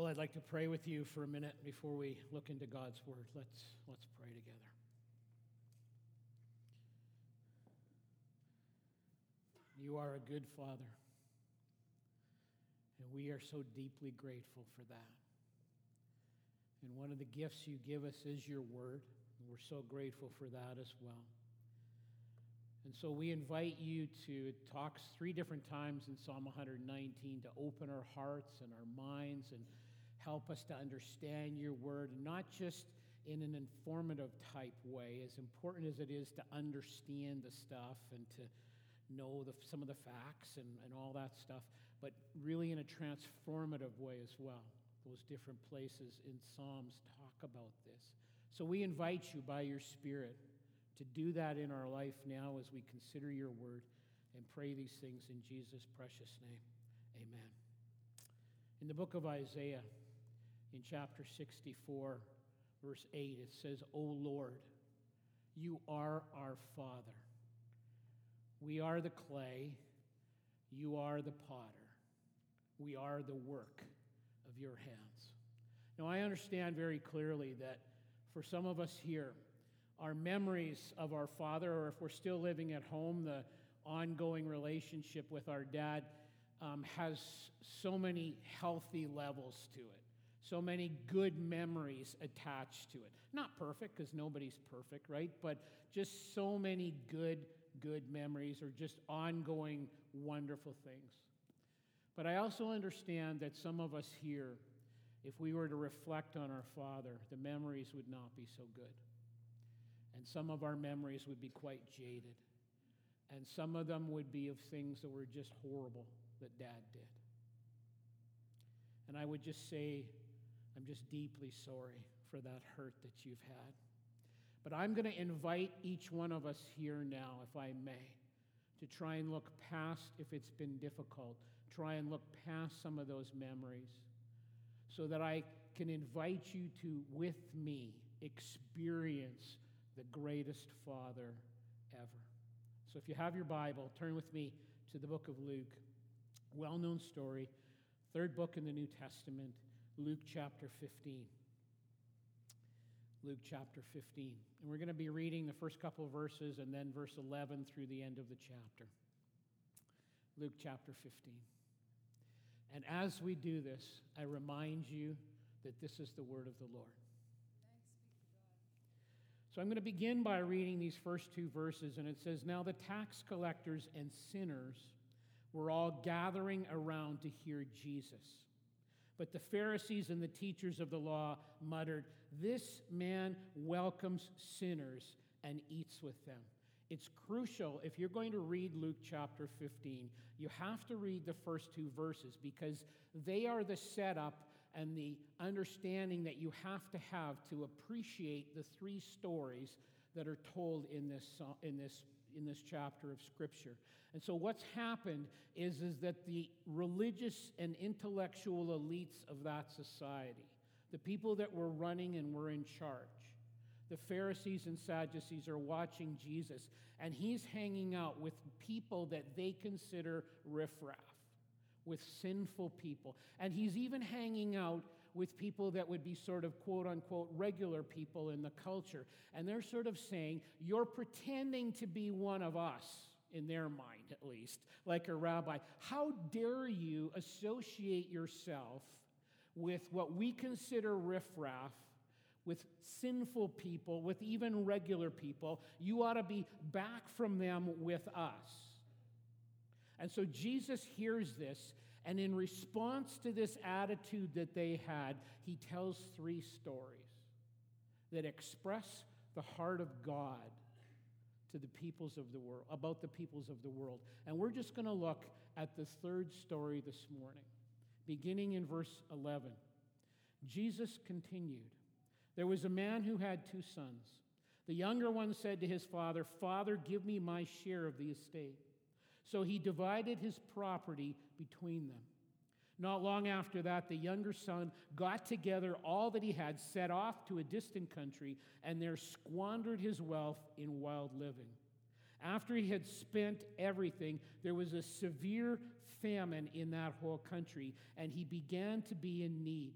Well, I'd like to pray with you for a minute before we look into God's word. Let's, let's pray together. You are a good father, and we are so deeply grateful for that. And one of the gifts you give us is your word. And we're so grateful for that as well. And so we invite you to, it talks three different times in Psalm 119 to open our hearts and our minds and help us to understand your word, not just in an informative type way, as important as it is to understand the stuff and to know the, some of the facts and, and all that stuff, but really in a transformative way as well. Those different places in Psalms talk about this. So we invite you by your Spirit to do that in our life now as we consider your word and pray these things in Jesus' precious name. Amen. In the book of Isaiah, in chapter 64, verse 8, it says, O Lord, you are our Father. We are the clay, you are the potter. We are the work of your hands. Now, I understand very clearly that for some of us here, our memories of our father, or if we're still living at home, the ongoing relationship with our dad um, has so many healthy levels to it, so many good memories attached to it. Not perfect, because nobody's perfect, right? But just so many good, good memories, or just ongoing wonderful things. But I also understand that some of us here, if we were to reflect on our father, the memories would not be so good. And some of our memories would be quite jaded. And some of them would be of things that were just horrible that dad did. And I would just say, I'm just deeply sorry for that hurt that you've had. But I'm going to invite each one of us here now, if I may, to try and look past, if it's been difficult, try and look past some of those memories so that I can invite you to, with me, experience the greatest Father ever. So if you have your Bible, turn with me to the book of Luke. Well known story, third book in the New Testament, Luke chapter 15. Luke chapter 15. And we're going to be reading the first couple of verses and then verse 11 through the end of the chapter. Luke chapter 15. And as we do this, I remind you that this is the word of the Lord. So I'm going to begin by reading these first two verses, and it says Now the tax collectors and sinners were all gathering around to hear Jesus. But the Pharisees and the teachers of the law muttered, This man welcomes sinners and eats with them. It's crucial if you're going to read Luke chapter 15, you have to read the first two verses because they are the setup and the understanding that you have to have to appreciate the three stories that are told in this, in this, in this chapter of Scripture. And so, what's happened is, is that the religious and intellectual elites of that society, the people that were running and were in charge, the Pharisees and Sadducees are watching Jesus, and he's hanging out with people that they consider riffraff with sinful people. And he's even hanging out with people that would be sort of quote unquote regular people in the culture. And they're sort of saying, You're pretending to be one of us, in their mind at least, like a rabbi. How dare you associate yourself with what we consider riffraff? With sinful people, with even regular people, you ought to be back from them with us. And so Jesus hears this, and in response to this attitude that they had, he tells three stories that express the heart of God to the peoples of the world, about the peoples of the world. And we're just going to look at the third story this morning, beginning in verse 11. Jesus continued There was a man who had two sons. The younger one said to his father, Father, give me my share of the estate. So he divided his property between them. Not long after that, the younger son got together all that he had, set off to a distant country, and there squandered his wealth in wild living. After he had spent everything, there was a severe famine in that whole country, and he began to be in need.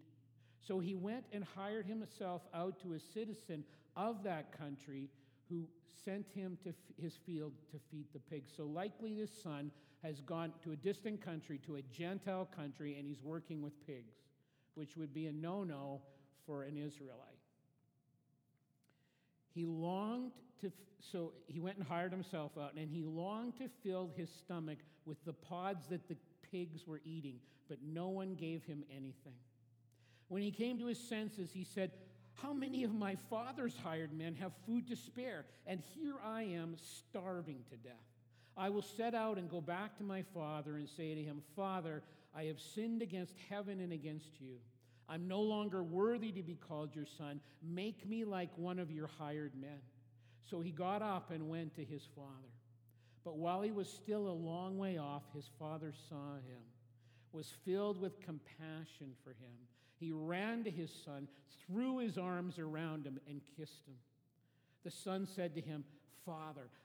So he went and hired himself out to a citizen of that country who sent him to his field to feed the pigs. So likely this son has gone to a distant country, to a Gentile country, and he's working with pigs, which would be a no no for an Israelite. He longed to, so he went and hired himself out, and he longed to fill his stomach with the pods that the pigs were eating, but no one gave him anything. When he came to his senses, he said, How many of my father's hired men have food to spare? And here I am starving to death. I will set out and go back to my father and say to him, Father, I have sinned against heaven and against you. I'm no longer worthy to be called your son. Make me like one of your hired men. So he got up and went to his father. But while he was still a long way off, his father saw him, was filled with compassion for him. He ran to his son, threw his arms around him, and kissed him. The son said to him, Father,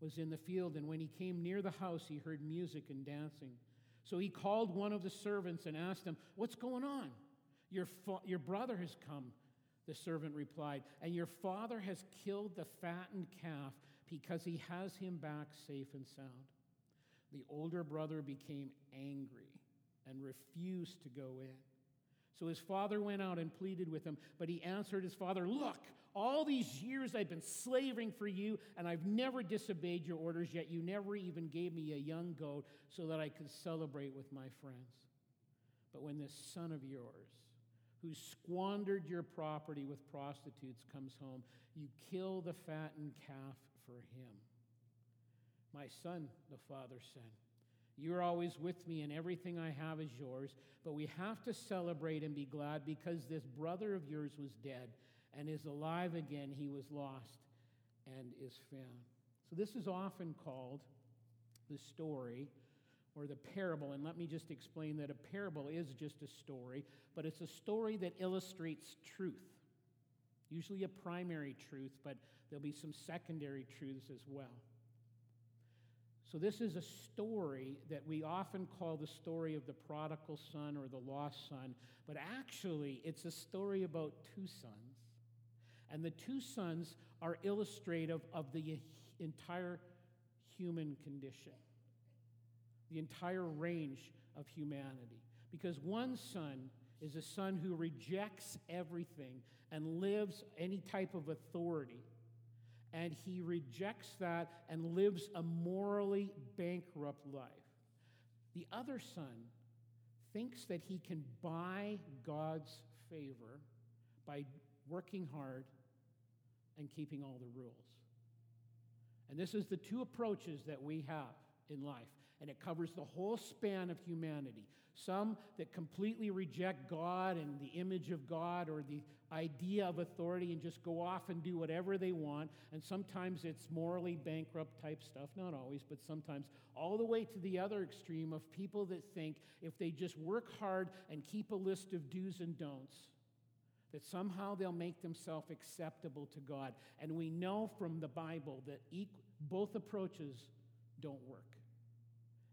was in the field, and when he came near the house, he heard music and dancing. So he called one of the servants and asked him, What's going on? Your, fa- your brother has come, the servant replied, and your father has killed the fattened calf because he has him back safe and sound. The older brother became angry and refused to go in. So his father went out and pleaded with him, but he answered his father, Look, all these years I've been slaving for you, and I've never disobeyed your orders, yet you never even gave me a young goat so that I could celebrate with my friends. But when this son of yours, who squandered your property with prostitutes, comes home, you kill the fattened calf for him. My son, the father said, You're always with me, and everything I have is yours. But we have to celebrate and be glad because this brother of yours was dead and is alive again. He was lost and is found. So, this is often called the story or the parable. And let me just explain that a parable is just a story, but it's a story that illustrates truth. Usually a primary truth, but there'll be some secondary truths as well. So, this is a story that we often call the story of the prodigal son or the lost son, but actually, it's a story about two sons. And the two sons are illustrative of the entire human condition, the entire range of humanity. Because one son is a son who rejects everything and lives any type of authority and he rejects that and lives a morally bankrupt life. The other son thinks that he can buy God's favor by working hard and keeping all the rules. And this is the two approaches that we have in life, and it covers the whole span of humanity. Some that completely reject God and the image of God or the idea of authority and just go off and do whatever they want. And sometimes it's morally bankrupt type stuff, not always, but sometimes, all the way to the other extreme of people that think if they just work hard and keep a list of do's and don'ts, that somehow they'll make themselves acceptable to God. And we know from the Bible that both approaches don't work.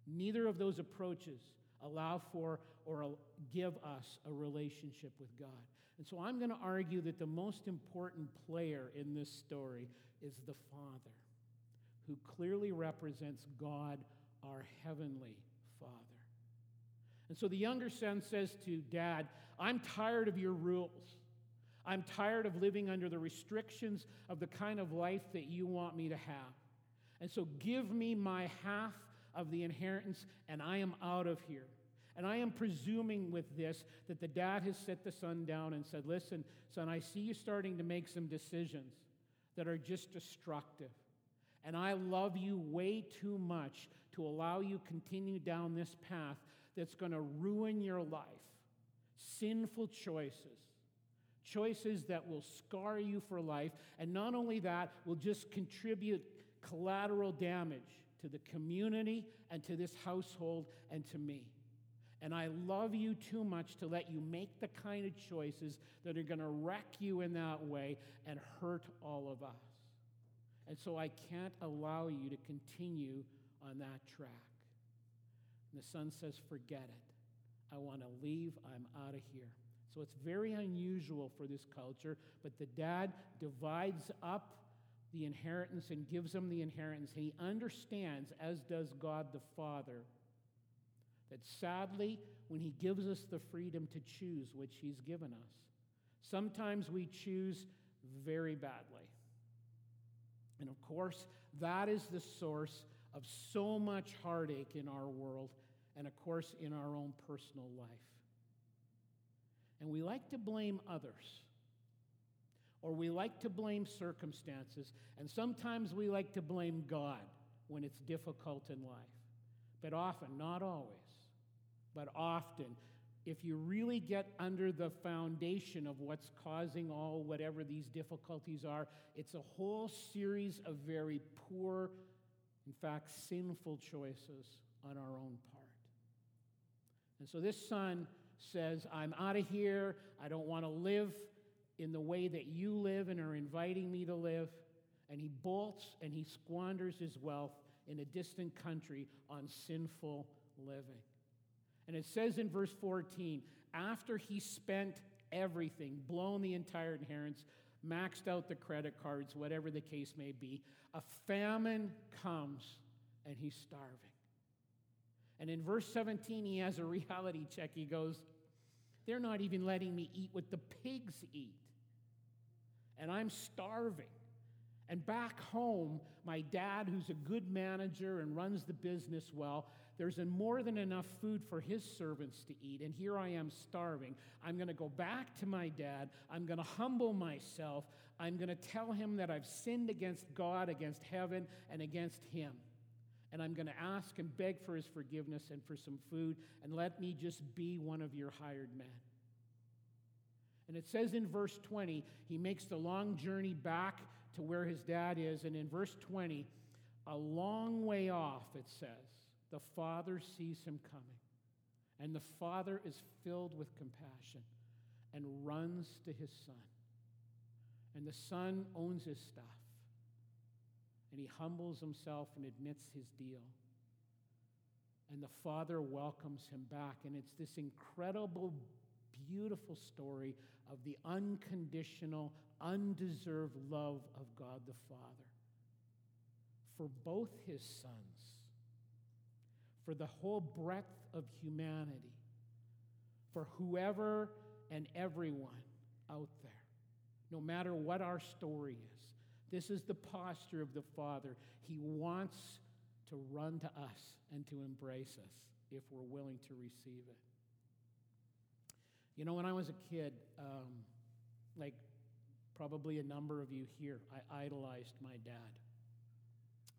Neither of those approaches allow for or give us a relationship with God. And so I'm going to argue that the most important player in this story is the Father, who clearly represents God, our heavenly Father. And so the younger son says to dad, I'm tired of your rules. I'm tired of living under the restrictions of the kind of life that you want me to have. And so give me my half of the inheritance, and I am out of here. And I am presuming with this that the dad has set the son down and said, Listen, son, I see you starting to make some decisions that are just destructive. And I love you way too much to allow you continue down this path that's going to ruin your life. Sinful choices, choices that will scar you for life, and not only that, will just contribute collateral damage to the community and to this household and to me. And I love you too much to let you make the kind of choices that are going to wreck you in that way and hurt all of us. And so I can't allow you to continue on that track. And the son says, Forget it. I want to leave. I'm out of here. So it's very unusual for this culture, but the dad divides up the inheritance and gives him the inheritance. He understands, as does God the Father, that sadly, when He gives us the freedom to choose, which He's given us, sometimes we choose very badly. And of course, that is the source of so much heartache in our world and, of course, in our own personal life. And we like to blame others, or we like to blame circumstances, and sometimes we like to blame God when it's difficult in life. But often, not always, but often, if you really get under the foundation of what's causing all whatever these difficulties are, it's a whole series of very poor, in fact, sinful choices on our own part. And so this son says, I'm out of here. I don't want to live in the way that you live and are inviting me to live. And he bolts and he squanders his wealth in a distant country on sinful living. And it says in verse 14, after he spent everything, blown the entire inheritance, maxed out the credit cards, whatever the case may be, a famine comes and he's starving. And in verse 17, he has a reality check. He goes, They're not even letting me eat what the pigs eat. And I'm starving. And back home, my dad, who's a good manager and runs the business well, there's more than enough food for his servants to eat, and here I am starving. I'm going to go back to my dad. I'm going to humble myself. I'm going to tell him that I've sinned against God, against heaven, and against him. And I'm going to ask and beg for his forgiveness and for some food, and let me just be one of your hired men. And it says in verse 20, he makes the long journey back to where his dad is. And in verse 20, a long way off, it says, the father sees him coming. And the father is filled with compassion and runs to his son. And the son owns his stuff. And he humbles himself and admits his deal. And the father welcomes him back. And it's this incredible, beautiful story of the unconditional, undeserved love of God the Father for both his sons for the whole breadth of humanity, for whoever and everyone out there, no matter what our story is. This is the posture of the Father. He wants to run to us and to embrace us if we're willing to receive it. You know, when I was a kid, um, like probably a number of you here, I idolized my dad.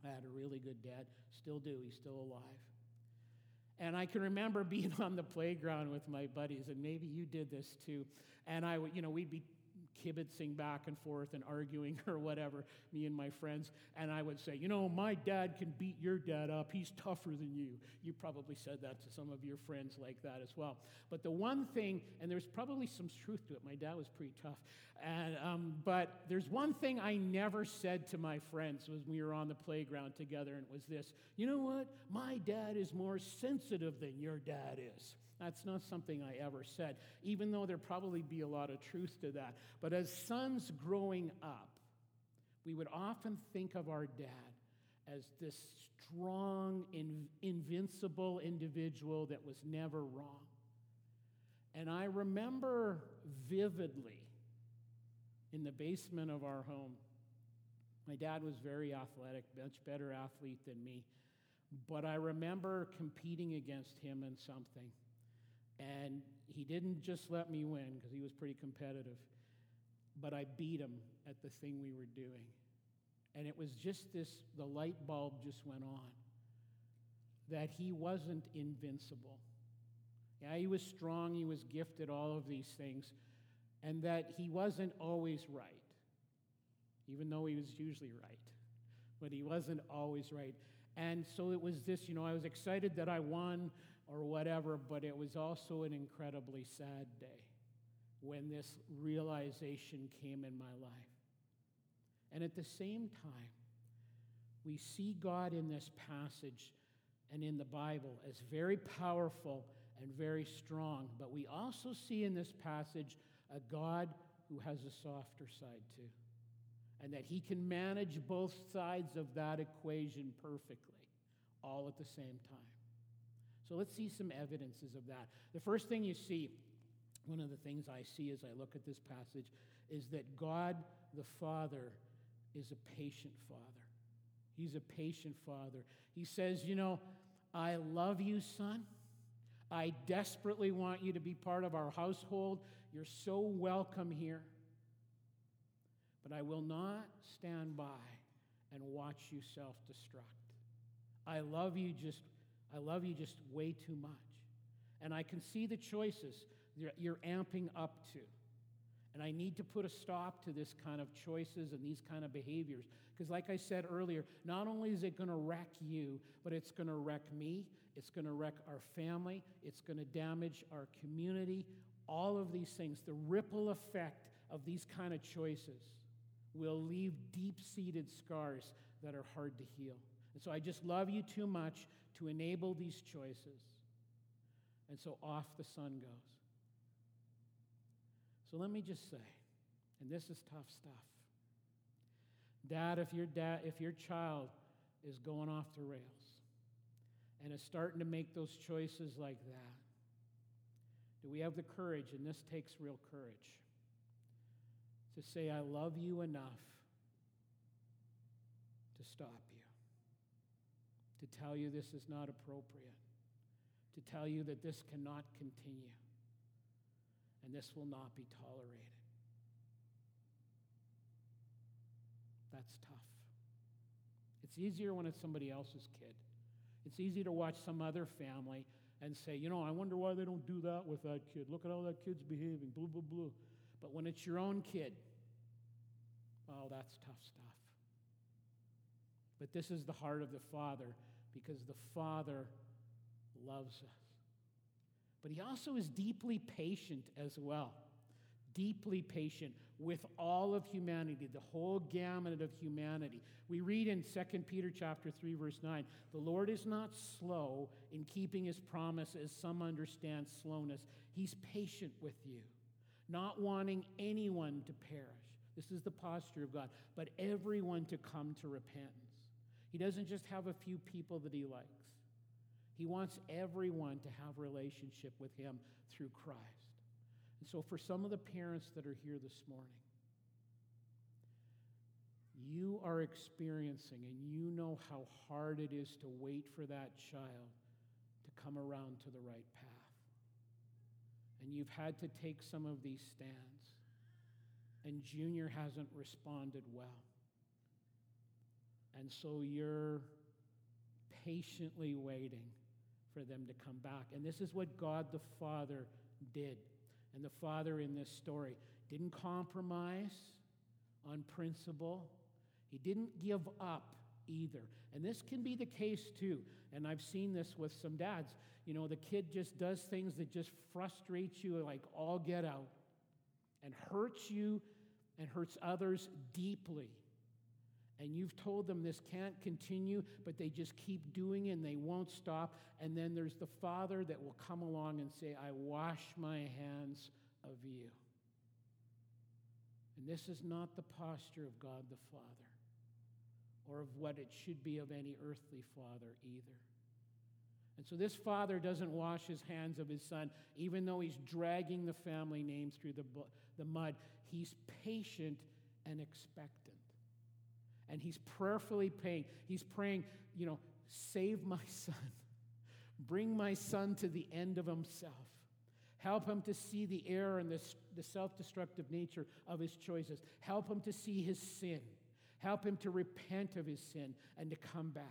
I had a really good dad, still do, he's still alive. And I can remember being on the playground with my buddies, and maybe you did this too. And I would, you know, we'd be kibitzing back and forth and arguing or whatever, me and my friends. And I would say, you know, my dad can beat your dad up. He's tougher than you. You probably said that to some of your friends like that as well. But the one thing, and there's probably some truth to it, my dad was pretty tough. And, um, but there's one thing I never said to my friends when we were on the playground together, and it was this you know what? My dad is more sensitive than your dad is. That's not something I ever said, even though there probably be a lot of truth to that. But as sons growing up, we would often think of our dad as this strong, in, invincible individual that was never wrong. And I remember vividly in the basement of our home, my dad was very athletic, much better athlete than me. But I remember competing against him in something. And he didn't just let me win because he was pretty competitive, but I beat him at the thing we were doing. And it was just this the light bulb just went on that he wasn't invincible. Yeah, he was strong, he was gifted, all of these things. and that he wasn't always right, even though he was usually right, but he wasn't always right. And so it was this, you know, I was excited that I won or whatever, but it was also an incredibly sad day when this realization came in my life. And at the same time, we see God in this passage and in the Bible as very powerful and very strong. But we also see in this passage a God who has a softer side too, and that he can manage both sides of that equation perfectly, all at the same time. So let's see some evidences of that. The first thing you see, one of the things I see as I look at this passage, is that God the Father is a patient Father. He's a patient Father. He says, You know, I love you, son. I desperately want you to be part of our household. You're so welcome here. But I will not stand by and watch you self destruct. I love you just I love you just way too much. And I can see the choices that you're amping up to. And I need to put a stop to this kind of choices and these kind of behaviors. Because, like I said earlier, not only is it going to wreck you, but it's going to wreck me, it's going to wreck our family, it's going to damage our community. All of these things, the ripple effect of these kind of choices will leave deep seated scars that are hard to heal. And so I just love you too much to enable these choices. And so off the son goes. So let me just say, and this is tough stuff. Dad, if your dad, if your child is going off the rails and is starting to make those choices like that, do we have the courage, and this takes real courage, to say, I love you enough to stop you, to tell you this is not appropriate, to tell you that this cannot continue and this will not be tolerated. That's tough. It's easier when it's somebody else's kid. It's easy to watch some other family and say, you know, I wonder why they don't do that with that kid. Look at how that kid's behaving, blah, blah, blah. But when it's your own kid, oh, that's tough stuff. But this is the heart of the Father because the Father loves us. But he also is deeply patient as well. Deeply patient with all of humanity, the whole gamut of humanity. We read in 2 Peter chapter 3 verse 9, "The Lord is not slow in keeping his promise as some understand slowness. He's patient with you, not wanting anyone to perish." This is the posture of God, but everyone to come to repentance. He doesn't just have a few people that he likes. He wants everyone to have relationship with him through Christ. And so for some of the parents that are here this morning, you are experiencing and you know how hard it is to wait for that child to come around to the right path. And you've had to take some of these stands. And Junior hasn't responded well. And so you're patiently waiting for them to come back. And this is what God the Father did. And the Father in this story didn't compromise on principle, He didn't give up either. And this can be the case too. And I've seen this with some dads. You know, the kid just does things that just frustrate you like all get out and hurts you and hurts others deeply and you've told them this can't continue, but they just keep doing it and they won't stop. And then there's the Father that will come along and say, I wash my hands of you. And this is not the posture of God the Father or of what it should be of any earthly father either. And so this father doesn't wash his hands of his son, even though he's dragging the family name through the, the mud. He's patient and expectant and he's prayerfully praying. He's praying, you know, save my son. Bring my son to the end of himself. Help him to see the error and the, the self destructive nature of his choices. Help him to see his sin. Help him to repent of his sin and to come back.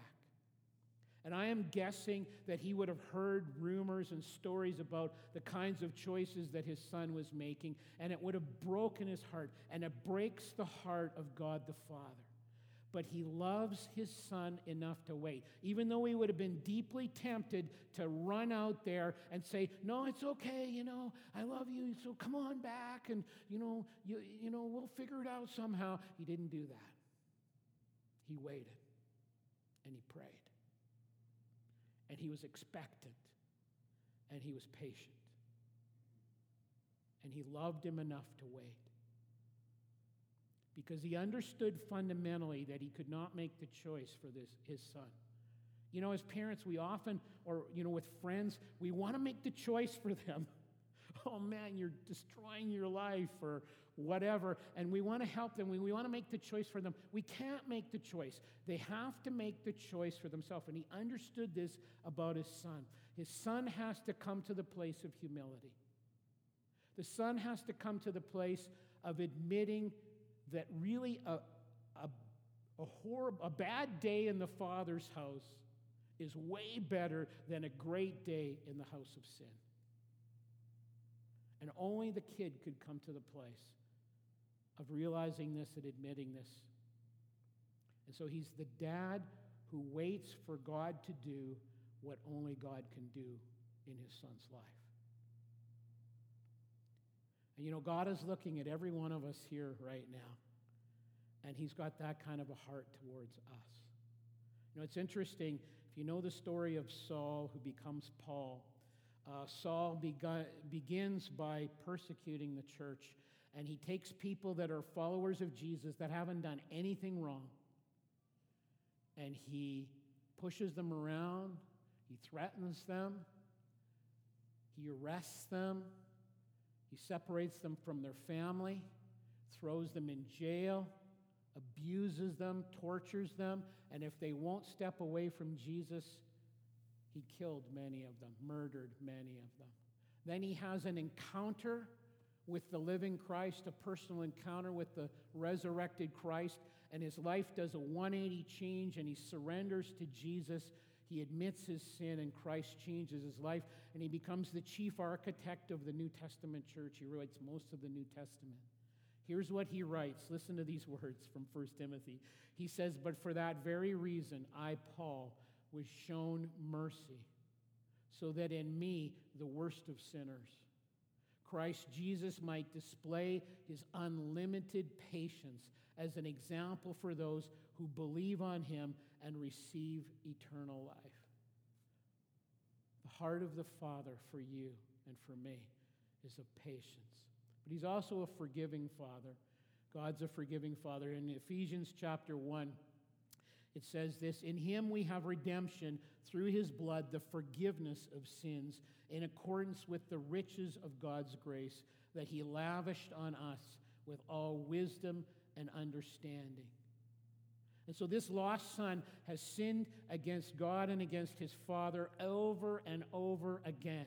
And I am guessing that he would have heard rumors and stories about the kinds of choices that his son was making, and it would have broken his heart. And it breaks the heart of God the Father but he loves his son enough to wait. Even though he would have been deeply tempted to run out there and say, No, it's okay, you know, I love you, so come on back and, you know, you, you know, we'll figure it out somehow. He didn't do that. He waited and he prayed. And he was expectant and he was patient. And he loved him enough to wait because he understood fundamentally that he could not make the choice for this, his son. You know, as parents, we often, or, you know, with friends, we want to make the choice for them. oh man, you're destroying your life or whatever. And we want to help them. We, we want to make the choice for them. We can't make the choice. They have to make the choice for themselves. And he understood this about his son. His son has to come to the place of humility. The son has to come to the place of admitting that really a, a, a, horrible, a bad day in the Father's house is way better than a great day in the house of sin. And only the kid could come to the place of realizing this and admitting this. And so he's the dad who waits for God to do what only God can do in his son's life. And you know, God is looking at every one of us here right now, and He's got that kind of a heart towards us. You know, it's interesting, if you know the story of Saul who becomes Paul, uh, Saul begins by persecuting the church, and he takes people that are followers of Jesus that haven't done anything wrong, and he pushes them around, he threatens them, he arrests them he separates them from their family, throws them in jail, abuses them, tortures them, and if they won't step away from Jesus, he killed many of them, murdered many of them. Then he has an encounter with the living Christ, a personal encounter with the resurrected Christ, and his life does a 180 change and he surrenders to Jesus he admits his sin, and Christ changes his life, and he becomes the chief architect of the New Testament church. He writes most of the New Testament. Here's what he writes. Listen to these words from 1 Timothy. He says, But for that very reason, I, Paul, was shown mercy, so that in me, the worst of sinners, Christ Jesus might display his unlimited patience as an example for those who believe on him and receive eternal life. The heart of the Father for you and for me is of patience. But He's also a forgiving Father. God's a forgiving Father. In Ephesians chapter 1, it says this In Him we have redemption through His blood, the forgiveness of sins, in accordance with the riches of God's grace that He lavished on us with all wisdom and understanding. And so this lost son has sinned against God and against his father over and over again.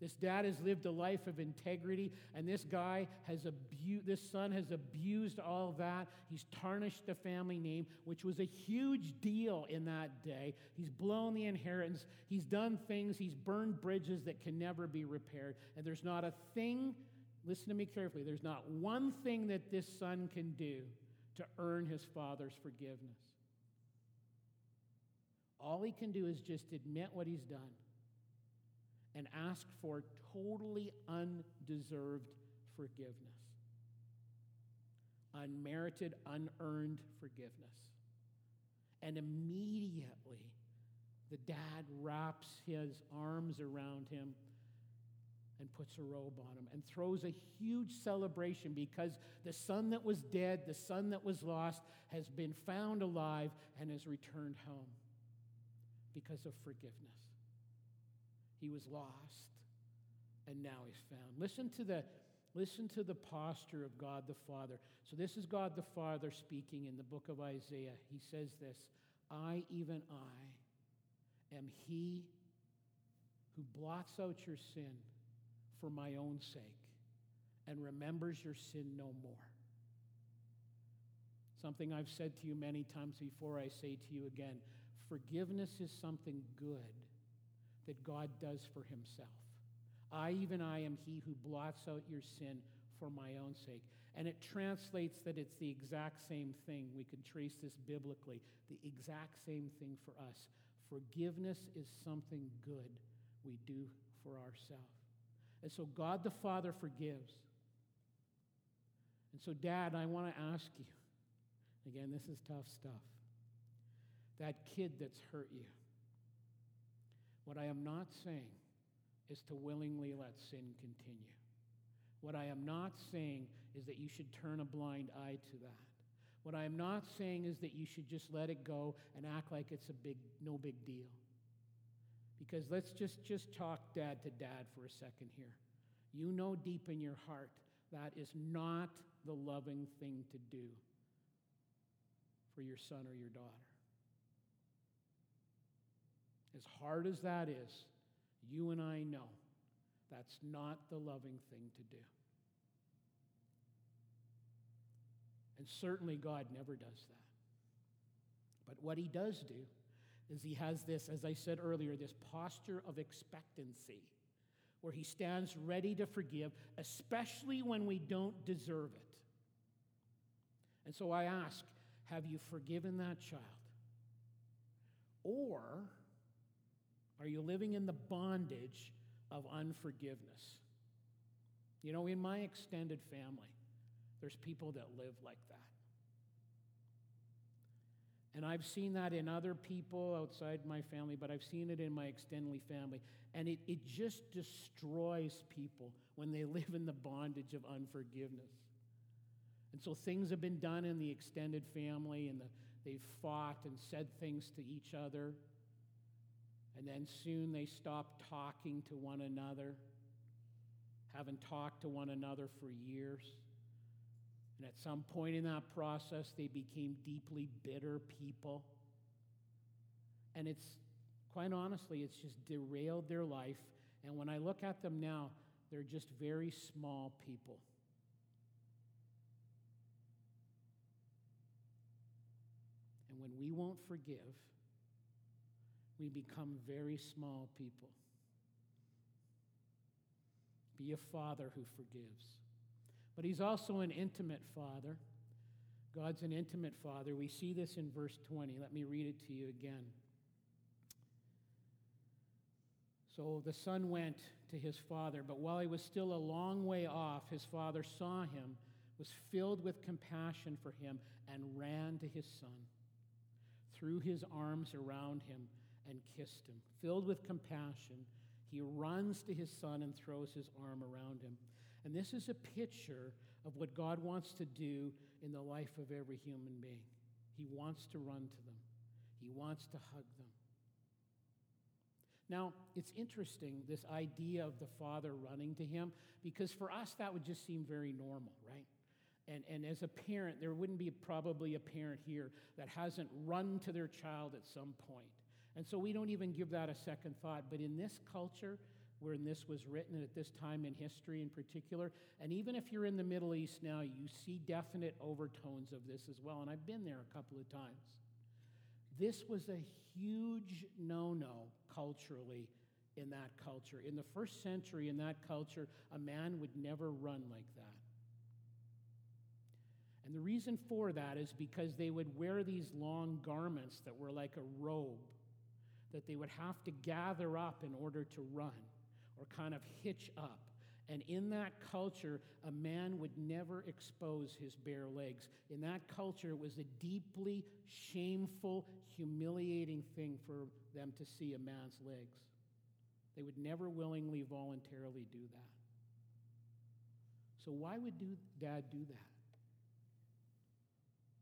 This dad has lived a life of integrity, and this guy has abused, this son has abused all that. He's tarnished the family name, which was a huge deal in that day. He's blown the inheritance. He's done things. He's burned bridges that can never be repaired. And there's not a thing, listen to me carefully, there's not one thing that this son can do to earn his father's forgiveness. All he can do is just admit what he's done and ask for totally undeserved forgiveness. Unmerited, unearned forgiveness. And immediately, the dad wraps his arms around him and puts a robe on him and throws a huge celebration because the son that was dead, the son that was lost, has been found alive and has returned home because of forgiveness. He was lost and now he's found. Listen to the listen to the posture of God the Father. So this is God the Father speaking in the book of Isaiah. He says this, I even I am he who blots out your sin for my own sake and remembers your sin no more. Something I've said to you many times before, I say to you again Forgiveness is something good that God does for himself. I, even I, am he who blots out your sin for my own sake. And it translates that it's the exact same thing. We can trace this biblically. The exact same thing for us. Forgiveness is something good we do for ourselves. And so God the Father forgives. And so, Dad, I want to ask you again, this is tough stuff. That kid that's hurt you, what I am not saying is to willingly let sin continue. What I am not saying is that you should turn a blind eye to that. What I am not saying is that you should just let it go and act like it's a big no big deal. Because let's just just talk dad to dad for a second here. You know deep in your heart that is not the loving thing to do for your son or your daughter. As hard as that is, you and I know that's not the loving thing to do. And certainly God never does that. But what he does do is he has this, as I said earlier, this posture of expectancy where he stands ready to forgive, especially when we don't deserve it. And so I ask, have you forgiven that child? Or are you living in the bondage of unforgiveness? You know, in my extended family, there's people that live like that. And I've seen that in other people outside my family, but I've seen it in my extended family. And it, it just destroys people when they live in the bondage of unforgiveness. And so things have been done in the extended family, and the, they've fought and said things to each other. And then soon they stop talking to one another, haven't talked to one another for years. And at some point in that process, they became deeply bitter people. And it's, quite honestly, it's just derailed their life. And when I look at them now, they're just very small people. And when we won't forgive, we become very small people. Be a father who forgives. But he's also an intimate father. God's an intimate father. We see this in verse 20. Let me read it to you again. So the son went to his father, but while he was still a long way off, his father saw him, was filled with compassion for him, and ran to his son, threw his arms around him, and kissed him. Filled with compassion, he runs to his son and throws his arm around him. And this is a picture of what God wants to do in the life of every human being. He wants to run to them, He wants to hug them. Now, it's interesting, this idea of the father running to him, because for us that would just seem very normal, right? And, and as a parent, there wouldn't be probably a parent here that hasn't run to their child at some point. And so we don't even give that a second thought. But in this culture, when this was written at this time in history in particular. And even if you're in the Middle East now, you see definite overtones of this as well. And I've been there a couple of times. This was a huge no no culturally in that culture. In the first century, in that culture, a man would never run like that. And the reason for that is because they would wear these long garments that were like a robe that they would have to gather up in order to run or kind of hitch up. And in that culture, a man would never expose his bare legs. In that culture, it was a deeply shameful, humiliating thing for them to see a man's legs. They would never willingly, voluntarily do that. So, why would do, dad do that?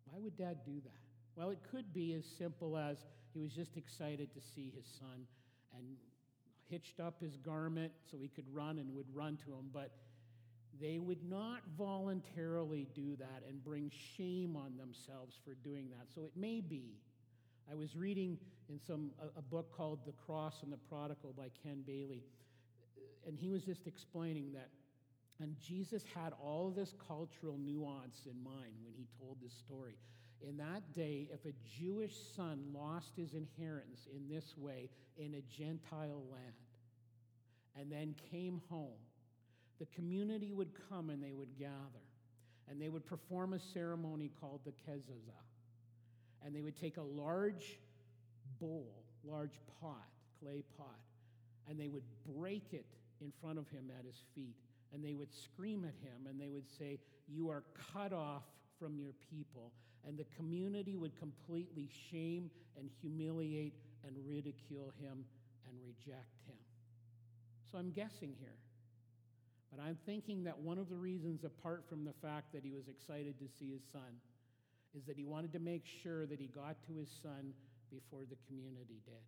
Why would dad do that? Well, it could be as simple as he was just excited to see his son and hitched up his garment so he could run and would run to him, but they would not voluntarily do that and bring shame on themselves for doing that. So it may be. I was reading in some a, a book called The Cross and the Prodigal by Ken Bailey, and he was just explaining that and Jesus had all this cultural nuance in mind when he told this story. In that day, if a Jewish son lost his inheritance in this way in a Gentile land and then came home, the community would come and they would gather and they would perform a ceremony called the kezazah. And they would take a large bowl, large pot, clay pot, and they would break it in front of him at his feet. And they would scream at him and they would say, You are cut off from your people. And the community would completely shame and humiliate and ridicule him and reject him. So I'm guessing here. But I'm thinking that one of the reasons, apart from the fact that he was excited to see his son, is that he wanted to make sure that he got to his son before the community did.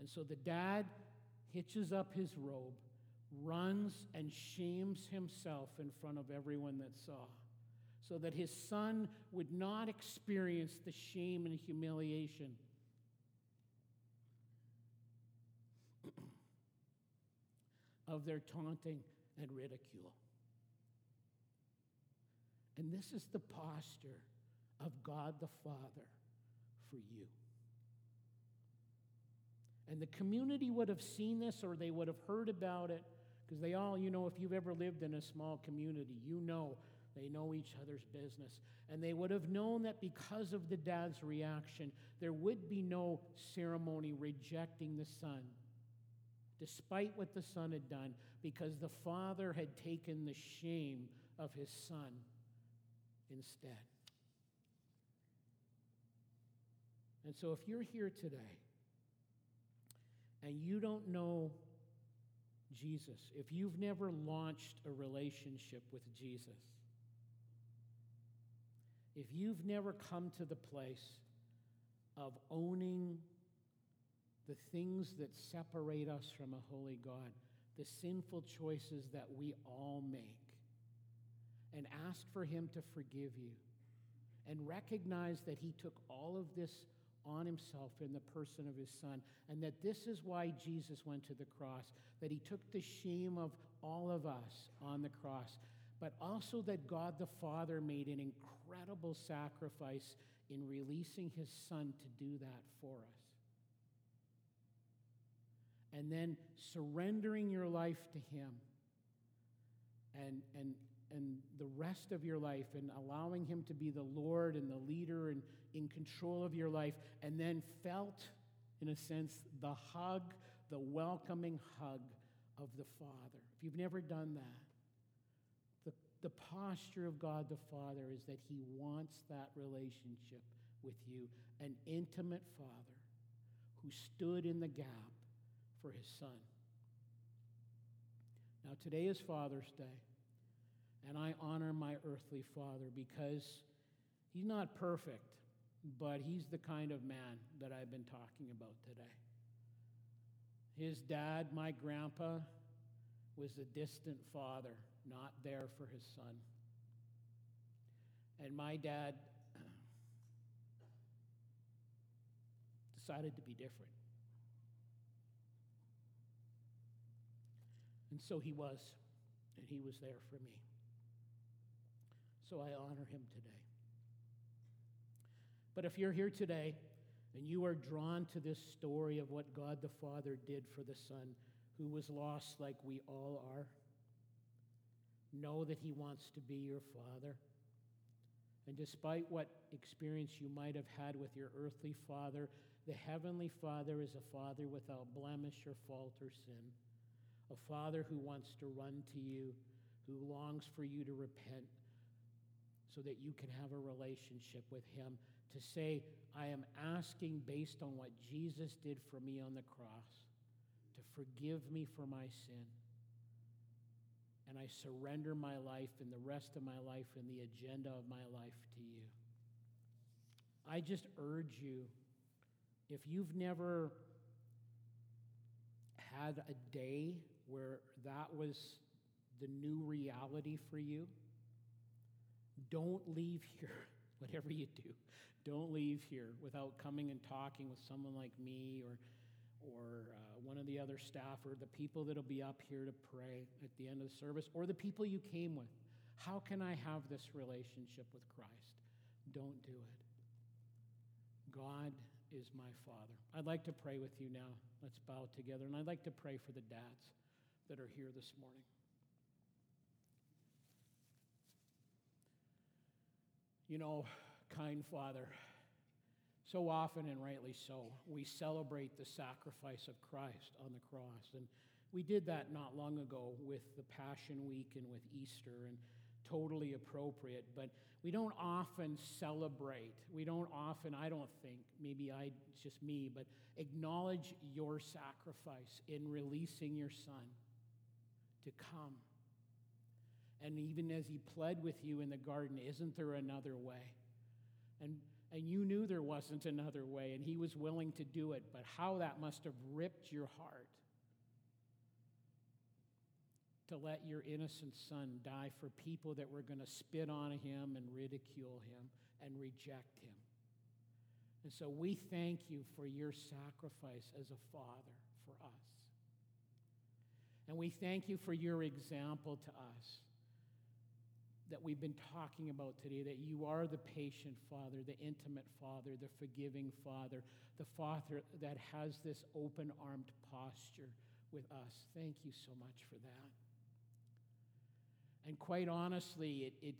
And so the dad hitches up his robe, runs and shames himself in front of everyone that saw, so that his son would not experience the shame and humiliation. of their taunting and ridicule. And this is the posture of God the Father for you. And the community would have seen this or they would have heard about it because they all, you know, if you've ever lived in a small community, you know they know each other's business. And they would have known that because of the dad's reaction, there would be no ceremony rejecting the son, despite what the son had done, because the father had taken the shame of his son instead. And so, if you're here today and you don't know Jesus, if you've never launched a relationship with Jesus, if you've never come to the place of owning the things that separate us from a holy God, the sinful choices that we all make, and ask for Him to forgive you, and recognize that He took all of this on himself in the person of his son, and that this is why Jesus went to the cross, that he took the shame of all of us on the cross, but also that God the Father made an incredible sacrifice in releasing his son to do that for us. And then surrendering your life to him and, and, and the rest of your life and allowing him to be the Lord and the leader and in control of your life, and then felt, in a sense, the hug, the welcoming hug of the Father. If you've never done that, the posture of God the Father is that He wants that relationship with you, an intimate Father who stood in the gap for His Son. Now, today is Father's Day, and I honor my earthly father because he's not perfect but he's the kind of man that I've been talking about today. His dad, my grandpa, was a distant father, not there for his son. And my dad decided to be different. And so he was, and he was there for me. So I honor him today. But if you're here today and you are drawn to this story of what God the Father did for the Son who was lost like we all are, know that He wants to be your Father. And despite what experience you might have had with your earthly father, the Heavenly Father is a Father without blemish or fault or sin. A Father who wants to run to you, who longs for you to repent so that you can have a relationship with Him to say, I am asking based on what Jesus did for me on the cross to forgive me for my sin. And I surrender my life and the rest of my life and the agenda of my life to you. I just urge you, if you've never had a day where that was the new reality for you, don't leave here, whatever you do. Don't leave here without coming and talking with someone like me or, or uh, one of the other staff or the people that'll be up here to pray at the end of the service or the people you came with. How can I have this relationship with Christ? don't do it. God is my Father. I'd like to pray with you now. Let's bow together. And I'd like to pray for the dads that are here this morning. You know, kind Father, so often and rightly so, we celebrate the sacrifice of Christ on the cross. And we did that not long ago with the Passion Week and with Easter, and totally appropriate. But we don't often celebrate. We don't often, I don't think, maybe I, it's just me, but acknowledge your sacrifice in releasing your son to come. And even as he pled with you in the garden, isn't there another way? And and you knew there wasn't another way, and he was willing to do it, but how that must have ripped your heart to let your innocent son die for people that were going to spit on him and ridicule him and reject him. And so we thank you for your sacrifice as a father for us. And we thank you for your example to us that we've been talking about today that you are the patient Father, the intimate Father, the forgiving Father, the Father that has this open armed posture with us. Thank you so much for that. And quite honestly, it, it,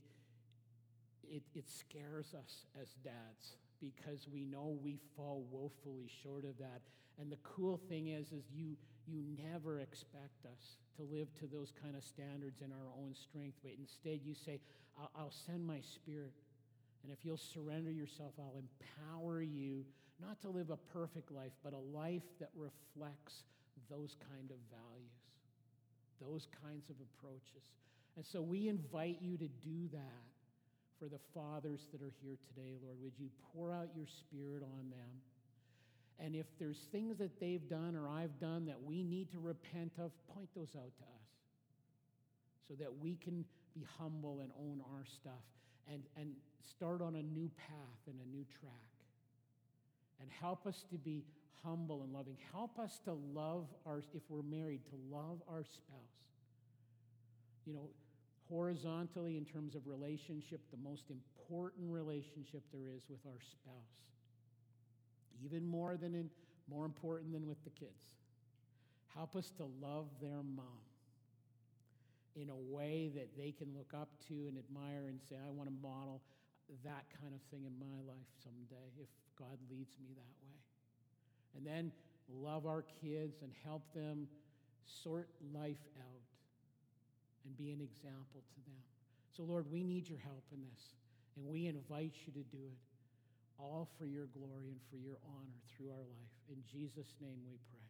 it, it scares us as dads because we know we fall woefully short of that. And the cool thing is, is you, you never expect us to live to those kind of standards in our own strength, but instead you say, I'll, I'll send my spirit. And if you'll surrender yourself, I'll empower you not to live a perfect life, but a life that reflects those kind of values, those kinds of approaches. And so we invite you to do that for the fathers that are here today, Lord. Would you pour out your spirit on them? And if there's things that they've done or I've done that we need to repent of, point those out to us so that we can be humble and own our stuff and, and start on a new path and a new track. And help us to be humble and loving. Help us to love our, if we're married, to love our spouse. You know, horizontally in terms of relationship, the most important relationship there is with our spouse even more than in, more important than with the kids. Help us to love their mom in a way that they can look up to and admire and say, I want to model that kind of thing in my life someday if God leads me that way. And then love our kids and help them sort life out and be an example to them. So, Lord, we need your help in this, and we invite you to do it all for your glory and for your honor through our life. In Jesus' name we pray.